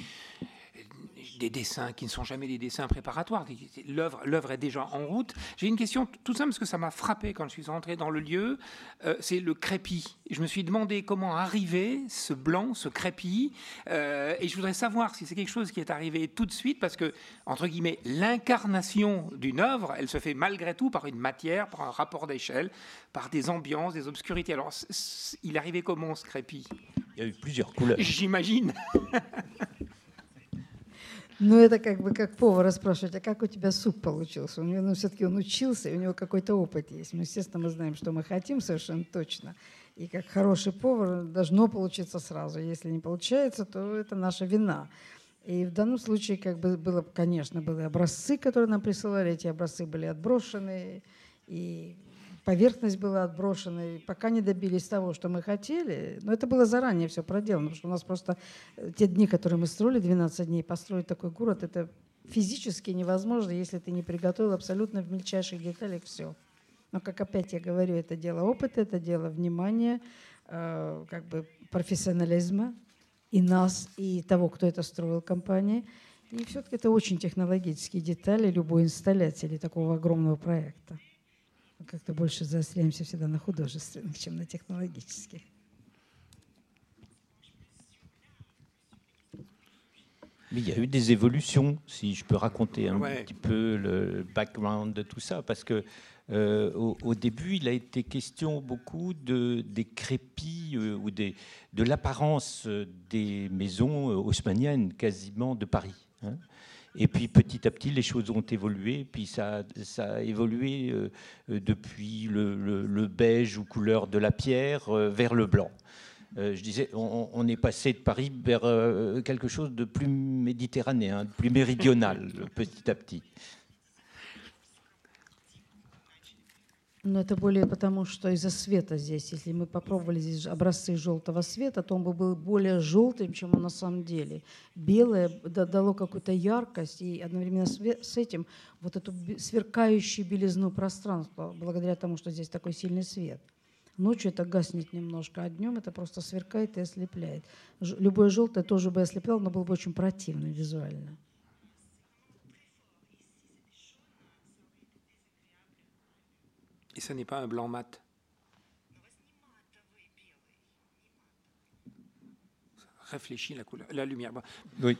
des dessins qui ne sont jamais des dessins préparatoires. L'œuvre, est déjà en route. J'ai une question tout simple parce que ça m'a frappé quand je suis entré dans le lieu. Euh, c'est le crépi. Je me suis demandé comment arriver ce blanc, ce crépi, euh, et je voudrais savoir si c'est quelque chose qui est arrivé tout de suite parce que entre guillemets l'incarnation d'une œuvre, elle se fait malgré tout par une matière, par un rapport d'échelle, par des ambiances, des obscurités. Alors il arrivait comment ce crépi? Il y a eu plusieurs couleurs. J'imagine. Ну, это как бы как повара спрашивать, а как у тебя суп получился? У него, ну, все-таки он учился, и у него какой-то опыт есть. Мы, естественно, мы знаем, что мы хотим совершенно точно. И как хороший повар должно получиться сразу. Если не получается, то это наша вина. И в данном случае, как бы было, конечно, были образцы, которые нам присылали, эти образцы были отброшены, и поверхность была отброшена, и пока не добились того, что мы хотели. Но это было заранее все проделано, потому что у нас просто э, те дни, которые мы строили, 12 дней, построить такой город, это физически невозможно, если ты не приготовил абсолютно в мельчайших деталях все. Но, как опять я говорю, это дело опыта, это дело внимания, э, как бы профессионализма и нас, и того, кто это строил, компании. И все-таки это очень технологические детали любой инсталляции или такого огромного проекта. как-то больше заостряемся всегда на художественных, чем на технологических. Mais il y a eu des évolutions, si je peux raconter un ouais. petit peu le background de tout ça, parce que euh, au, au, début, il a été question beaucoup de, des crépis euh, ou des, de l'apparence des maisons euh, haussmanniennes, quasiment de Paris. Hein. Et puis petit à petit, les choses ont évolué. Puis ça, a évolué euh, depuis le, beige ou couleur de la pierre euh, vers le blanc. Euh, je disais, on, est passé de Paris vers quelque chose de plus méditerranéen, de plus méridional, petit à petit. Но это более потому, что из-за света здесь. Если мы попробовали здесь образцы желтого света, то он бы был более желтым, чем он на самом деле. Белое дало какую-то яркость, и одновременно с этим вот эту сверкающую белизну пространства, благодаря тому, что здесь такой сильный свет. Ночью это гаснет немножко, а днем это просто сверкает и ослепляет. Любое желтое тоже бы ослепляло, но было бы очень противно визуально. Et ce n'est pas un blanc mat. Ça réfléchit la, couleur, la lumière. Oui.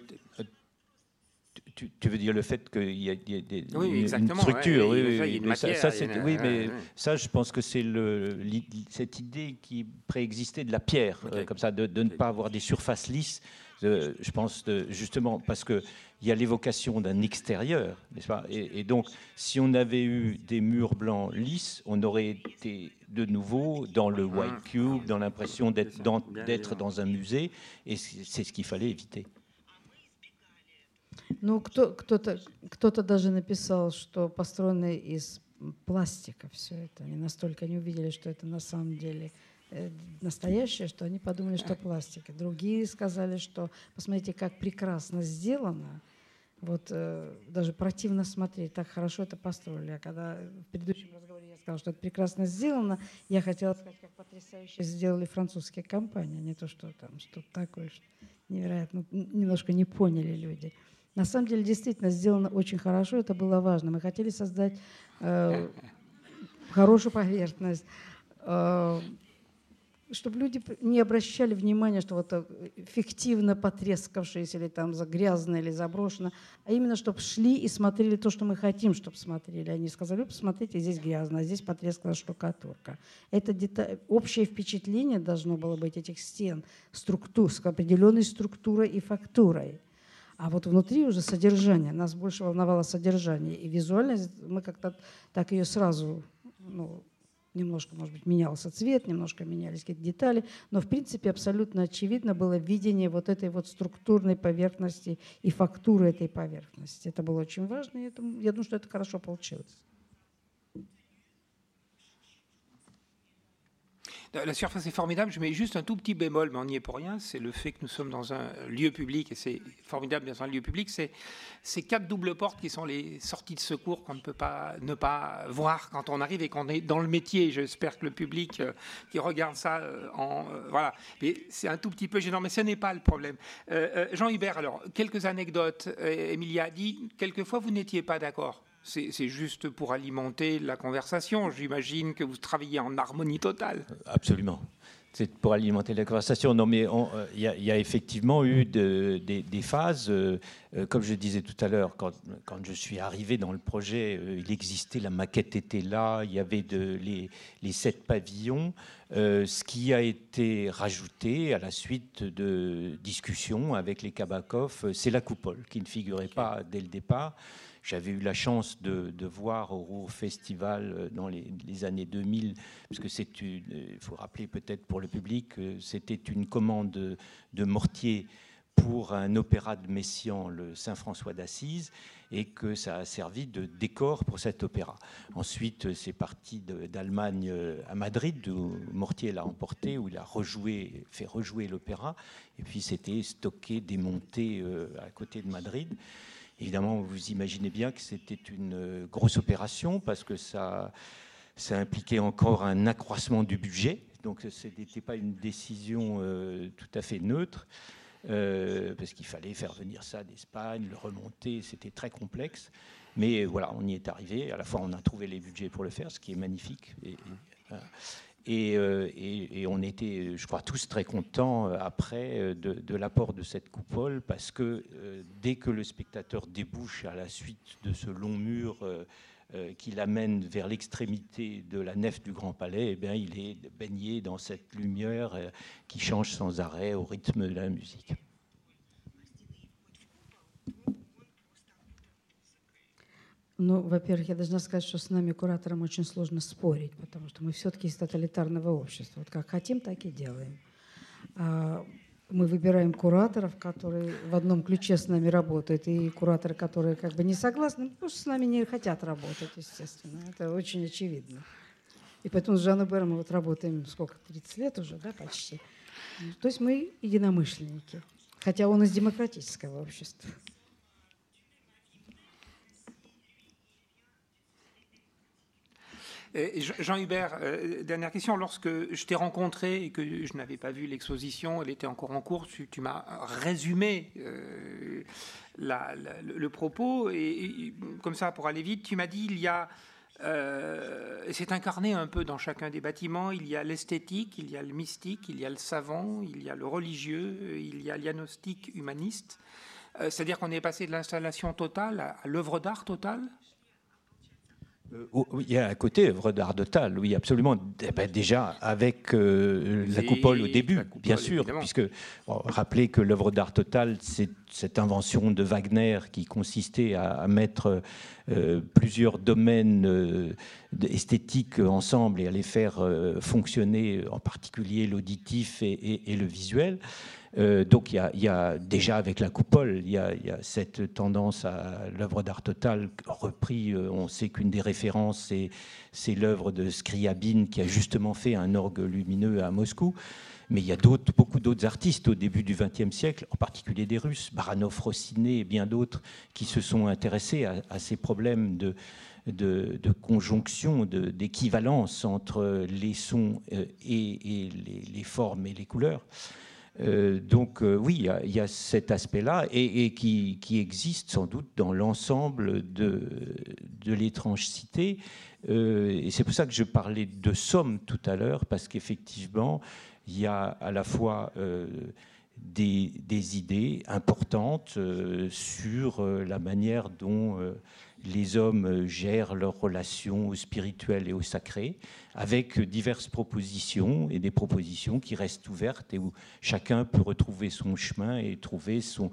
Tu, tu, veux dire le fait qu'il y a, y a des, oui, une, structure, ouais, oui, oui, ça, ça, ça une, oui, mais ça, je pense que c'est cette idée qui préexistait de la pierre, okay. euh, comme ça, de, ne pas avoir des surfaces lisses. Euh, je pense de, justement parce que il y a l'évocation d'un extérieur, n'est-ce pas? Et, et, donc, si on avait eu des murs blancs lisses, on aurait été de nouveau dans le white cube, dans l'impression d'être dans, dans, un musée, et c'est ce qu'il fallait éviter. Ну, кто, кто-то, кто-то даже написал, что построено из пластика все это. Они настолько не увидели, что это на самом деле э, настоящее, что они подумали, что пластика. Другие сказали, что посмотрите, как прекрасно сделано. Вот э, даже противно смотреть, так хорошо это построили. А когда в предыдущем разговоре я сказала, что это прекрасно сделано, я хотела сказать, как потрясающе сделали французские компании, а не то, что там что-то такое что невероятно. Немножко не поняли люди. На самом деле, действительно, сделано очень хорошо, это было важно. Мы хотели создать э, хорошую поверхность, э, чтобы люди не обращали внимания, что вот э, фиктивно потрескавшееся или там грязно или заброшено, а именно, чтобы шли и смотрели то, что мы хотим, чтобы смотрели. Они сказали, посмотрите, здесь грязно, а здесь потрескалась штукатурка. Это деталь, общее впечатление должно было быть этих стен структур, с определенной структурой и фактурой. А вот внутри уже содержание. Нас больше волновало содержание. И визуальность, мы как-то так ее сразу ну, немножко, может быть, менялся цвет, немножко менялись какие-то детали, но, в принципе, абсолютно очевидно было видение вот этой вот структурной поверхности и фактуры этой поверхности. Это было очень важно, и это, я думаю, что это хорошо получилось. La surface est formidable. Je mets juste un tout petit bémol, mais on n'y est pour rien. C'est le fait que nous sommes dans un lieu public et c'est formidable dans un lieu public. C'est ces quatre doubles portes qui sont les sorties de secours qu'on ne peut pas ne pas voir quand on arrive et qu'on est dans le métier. J'espère que le public euh, qui regarde ça euh, en euh, voilà. C'est un tout petit peu gênant, mais ce n'est pas le problème. Jean Hubert, alors quelques anecdotes. Emilia a dit quelquefois vous n'étiez pas d'accord c'est juste pour alimenter la conversation. J'imagine que vous travaillez en harmonie totale. Absolument. C'est pour alimenter la conversation. Non, mais euh, il y, a effectivement eu des, phases. Euh, euh, comme je disais tout à l'heure, quand, je suis arrivé dans le projet, il existait, la maquette était là, il y avait de, les, les, sept pavillons. ce qui a été rajouté à la suite de discussions avec les Kabakov, c'est la coupole qui ne figurait pas dès le départ. J'avais eu la chance de, voir au Festival euh, dans les, années 2000, parce que c'est il faut rappeler peut-être pour le public, c'était une commande de, mortier pour un opéra de Messiaen, le Saint-François d'Assise, et que ça a servi de décor pour cet opéra. Ensuite, c'est parti d'Allemagne euh, à Madrid, où Mortier l'a emporté, où il a rejoué, fait rejouer l'opéra, et puis c'était stocké, démonté euh, à côté de Madrid. Évidemment, vous imaginez bien que c'était une euh, grosse opération parce que ça, ça impliquait encore un accroissement du budget. Donc ce n'était pas une décision euh, tout à fait neutre. Euh, parce qu'il fallait faire venir ça d'Espagne, le remonter, c'était très complexe. Mais voilà, on y est arrivé. À la fois, on a trouvé les budgets pour le faire, ce qui est magnifique. Euh, et, on était, je crois, tous très contents euh, après euh, de, l'apport de cette coupole, parce que dès que le spectateur débouche à la suite de ce long mur qui l'amène vers l'extrémité de la nef du Grand Palais, eh bien, il est baigné dans cette lumière qui change sans arrêt au rythme de la musique. Ну, во-первых, я должна сказать, что с нами, куратором, очень сложно спорить, потому что мы все-таки из тоталитарного общества. Вот как хотим, так и делаем. А мы выбираем кураторов, которые в одном ключе с нами работают, и кураторы, которые как бы не согласны, просто с нами не хотят работать, естественно. Это очень очевидно. И поэтому с Жанной Бером мы вот работаем сколько, 30 лет уже, да, почти. То есть мы единомышленники, хотя он из демократического общества. Jean Hubert, euh, dernière question. Lorsque je t'ai rencontré et que je n'avais pas vu l'exposition, elle était encore en cours, tu, m'as résumé euh, le, propos. Et, comme ça, pour aller vite, tu m'as dit il y a. Euh, c'est incarné un peu dans chacun des bâtiments. Il y a l'esthétique, il y a le mystique, il y a le savant, il y a le religieux, il y a l'agnostique humaniste. C'est-à-dire qu'on est passé de l'installation totale à l'œuvre d'art totale? euh, il y a un côté œuvre d'art de Tal, oui, absolument. Eh ben, déjà avec euh, la coupole au début, bien sûr, puisque rappelez que l'œuvre d'art total, c'est cette invention de Wagner qui consistait à, mettre euh, plusieurs domaines esthétiques ensemble et à les faire fonctionner, en particulier l'auditif et, le visuel. Euh, donc il y, a, déjà avec la coupole, il y a, cette tendance à l'œuvre d'art total repris. Euh, on sait qu'une des références, c'est l'œuvre de Scriabine qui a justement fait un orgue lumineux à Moscou. Mais il y a beaucoup d'autres artistes au début du XXe siècle, en particulier des Russes, Baranov, Rossiné et bien d'autres, qui se sont intéressés à, ces problèmes de, conjonction, d'équivalence entre les sons euh, et, les, formes et les couleurs. Euh, donc oui, il y, a cet aspect-là et, qui, existe sans doute dans l'ensemble de, de l'étrange-cité. et c'est pour ça que je parlais de somme tout à l'heure, parce qu'effectivement, il y a à la fois des, idées importantes sur la manière dont les hommes gèrent leurs relations au spirituel et au sacré, avec diverses propositions et des propositions qui restent ouvertes et où chacun peut retrouver son chemin et trouver son,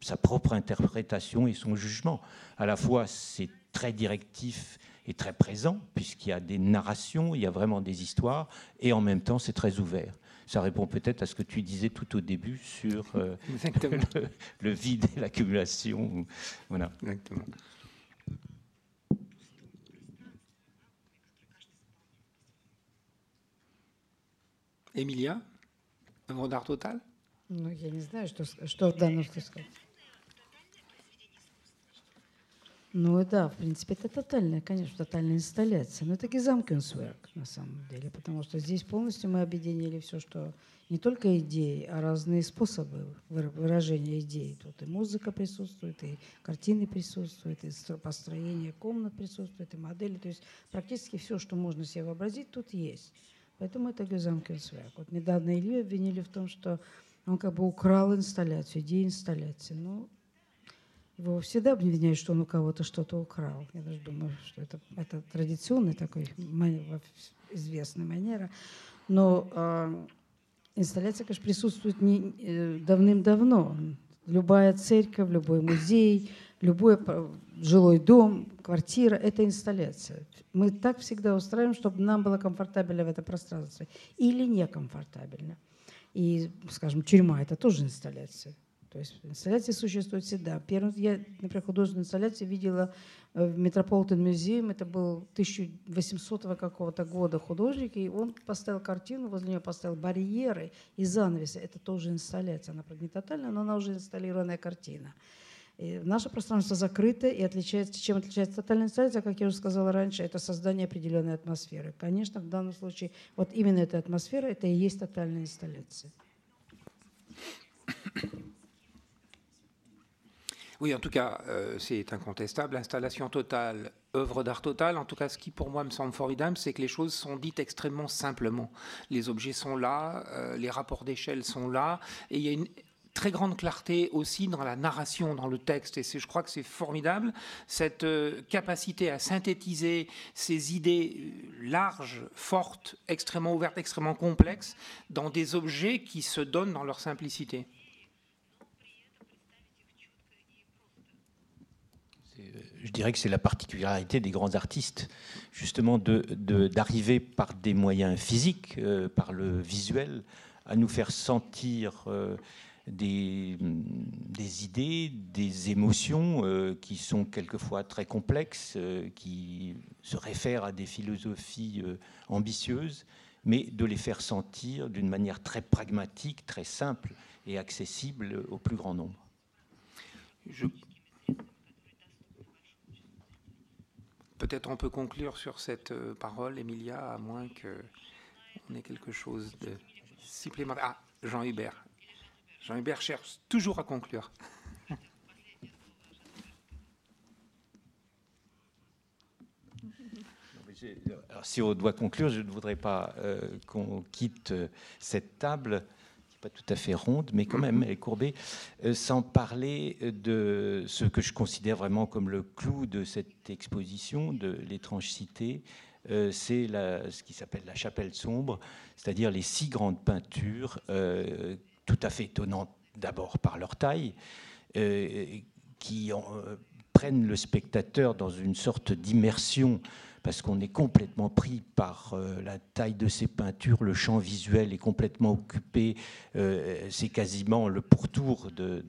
sa propre interprétation et son jugement. À la fois, c'est très directif et très présent, puisqu'il y a des narrations, il y a vraiment des histoires, et en même temps, c'est très ouvert. Ça répond peut-être à ce que tu disais tout au début sur euh, le, le, vide et l'accumulation. Voilà. Exactement. Эмилия, Водар Тоталь? Ну, я не знаю, что, что в данном случае сказать. Ну да, в принципе, это тотальная, конечно, тотальная инсталляция. Но это Гизамкинсверк, на самом деле, потому что здесь полностью мы объединили все, что не только идеи, а разные способы выражения идей. Тут и музыка присутствует, и картины присутствуют, и построение комнат присутствует, и модели. То есть практически все, что можно себе вообразить, тут есть. Поэтому это Гюзамкинсвяк. Вот недавно Илью обвинили в том, что он как бы украл инсталляцию, идею инсталляции. Ну, его всегда обвиняют, что он у кого-то что-то украл. Я даже думаю, что это, это традиционный такой известная манера. Но э, инсталляция, конечно, присутствует не, э, давным-давно. Любая церковь, любой музей, любой жилой дом, квартира – это инсталляция. Мы так всегда устраиваем, чтобы нам было комфортабельно в этом пространстве или некомфортабельно. И, скажем, тюрьма – это тоже инсталляция. То есть инсталляции существуют всегда. Первым, я, например, художественную инсталляцию видела э, в Метрополитен музеем. Это был 1800 какого-то года художник, и он поставил картину, возле нее поставил барьеры и занавесы. Это тоже инсталляция. Она, правда, не тотальная, но она уже инсталлированная картина. И наше пространство закрыто и отличается, чем отличается тотальная инсталляция, как я уже сказала раньше, это создание определенной атмосферы. Конечно, в данном случае вот именно эта атмосфера, это и есть тотальная инсталляция. Oui, en tout cas, euh, c'est incontestable. Installation totale, œuvre d'art totale. En tout cas, ce qui pour moi me semble formidable, c'est que les choses sont dites extrêmement simplement. Les objets sont là, euh, les rapports d'échelle sont là, et il y a une très grande clarté aussi dans la narration, dans le texte. Et je crois que c'est formidable, cette euh, capacité à synthétiser ces idées euh, larges, fortes, extrêmement ouvertes, extrêmement complexes, dans des objets qui se donnent dans leur simplicité. Euh, je dirais que c'est la particularité des grands artistes, justement d'arriver de, par des moyens physiques, par le visuel, à nous faire sentir des, idées, des émotions euh, qui sont quelquefois très complexes, euh, qui se réfèrent à des philosophies euh, ambitieuses, mais de les faire sentir d'une manière très pragmatique, très simple et accessible au plus grand nombre. Peut-être on peut conclure sur cette parole, Emilia, à moins qu'on ait quelque chose de supplémentaire. Ah, Jean Hubert. Jean-Hubert cherche toujours à conclure. si on doit conclure, je ne voudrais pas euh, qu'on quitte euh, cette table, qui n'est pas tout à fait ronde, mais quand même elle est courbée, euh, sans parler de ce que je considère vraiment comme le clou de cette exposition, de l'étrange cité. c'est ce qui s'appelle la chapelle sombre, c'est-à-dire les six grandes peintures tout à fait étonnantes d'abord par leur taille, euh, qui euh, prennent le spectateur dans une sorte d'immersion parce qu'on est complètement pris par euh, la taille de ces peintures, le champ visuel est complètement occupé, c'est quasiment le pourtour de,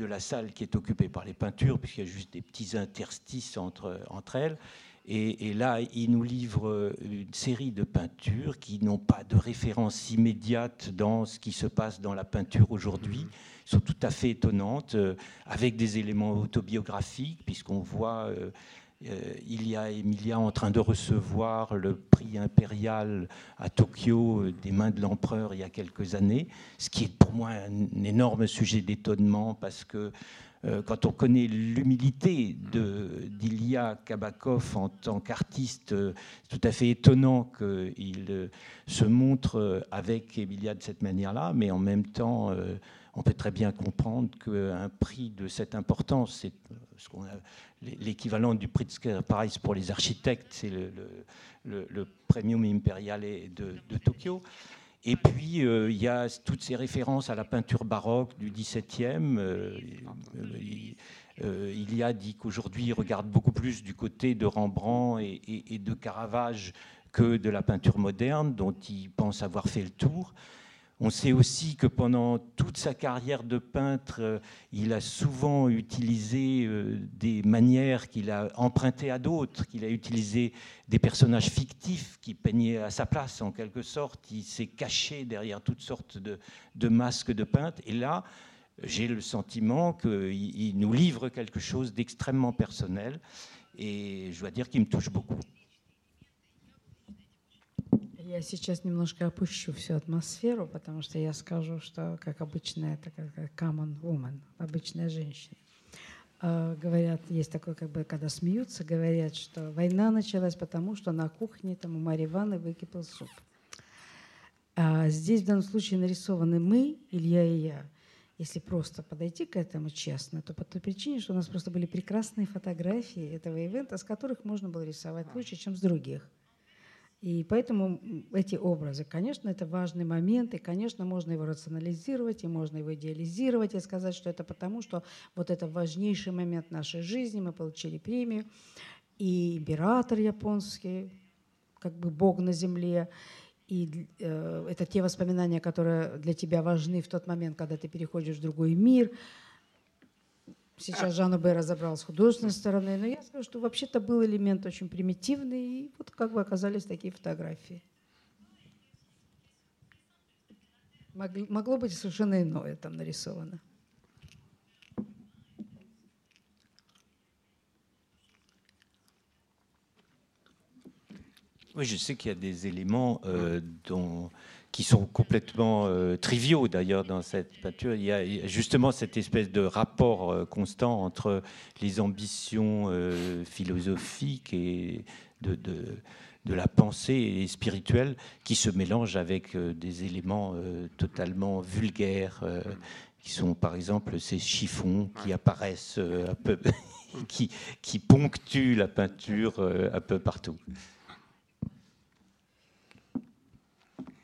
la salle qui est occupée par les peintures, puisqu'il y a juste des petits interstices entre elles. Et, là, il nous livre une série de peintures qui n'ont pas de référence immédiate dans ce qui se passe dans la peinture aujourd'hui. sont tout à fait étonnantes, euh, avec des éléments autobiographiques, puisqu'on voit euh, il y a Emilia en train de recevoir le prix impérial à Tokyo des mains de l'empereur il y a quelques années, ce qui est pour moi un énorme sujet d'étonnement parce que euh, quand on connaît l'humilité d'Ilya Kabakov en tant qu'artiste, c'est euh, tout à fait étonnant qu'il euh, se montre avec Emilia de cette manière-là, mais en même temps, on peut très bien comprendre qu'un prix de cette importance, c'est l'équivalent du prix de Paris pour les architectes, c'est le, premium impérial de, de Tokyo. Et puis, euh, il y a toutes ces références à la peinture baroque du XVIIe. Euh, euh, il y a dit qu'aujourd'hui, il regarde beaucoup plus du côté de Rembrandt et, de Caravage que de la peinture moderne, dont il pense avoir fait le tour. On sait aussi que pendant toute sa carrière de peintre, euh, il a souvent utilisé euh, des manières qu'il a empruntées à d'autres, qu'il a utilisé des personnages fictifs qui peignaient à sa place en quelque sorte. Il s'est caché derrière toutes sortes de, de masques de peintre. Et là, j'ai le sentiment qu'il nous livre quelque chose d'extrêmement personnel. Et je dois dire qu'il me touche beaucoup. Я сейчас немножко опущу всю атмосферу, потому что я скажу, что как обычная, это как common woman, обычная женщина. Uh, говорят, есть такое, как бы, когда смеются, говорят, что война началась потому, что на кухне там у Марьи Ивановны выкипел суп. А здесь в данном случае нарисованы мы, Илья и я. Если просто подойти к этому честно, то по той причине, что у нас просто были прекрасные фотографии этого ивента, с которых можно было рисовать лучше, чем с других. И поэтому эти образы, конечно, это важный момент, и, конечно, можно его рационализировать, и можно его идеализировать, и сказать, что это потому, что вот это важнейший момент нашей жизни, мы получили премию, и император японский, как бы бог на земле, и э, это те воспоминания, которые для тебя важны в тот момент, когда ты переходишь в другой мир – Сейчас Жанна Б. разобралась с художественной стороны, но я скажу, что вообще-то был элемент очень примитивный, и вот как бы оказались такие фотографии. Могло быть совершенно иное там нарисовано. Oui, je sais qu'il y a des éléments euh, dont qui sont complètement euh, triviaux d'ailleurs dans cette peinture. Il y a justement cette espèce de rapport euh, constant entre les ambitions euh, philosophiques et de, de, la pensée et spirituelle qui se mélangent avec des éléments totalement vulgaires, qui sont par exemple ces chiffons qui apparaissent un peu, qui, qui ponctuent la peinture un peu partout.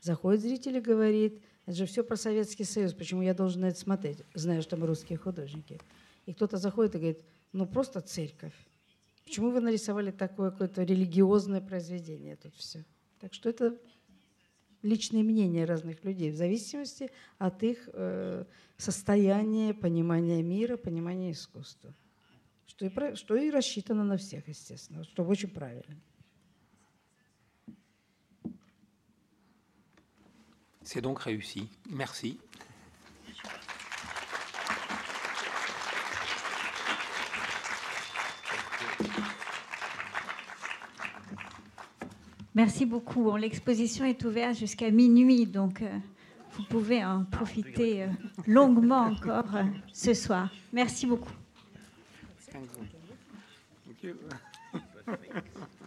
Заходит зритель и говорит, это же все про Советский Союз, почему я должен это смотреть, зная, что мы русские художники. И кто-то заходит и говорит, ну просто церковь. Почему вы нарисовали такое какое-то религиозное произведение тут все? Так что это личные мнения разных людей в зависимости от их э, состояния, понимания мира, понимания искусства. Что и, что и рассчитано на всех, естественно, что очень правильно. C'est donc réussi. Merci. Merci beaucoup. L'exposition est ouverte jusqu'à minuit, donc euh, vous pouvez en profiter euh, longuement encore euh, ce soir. Merci beaucoup.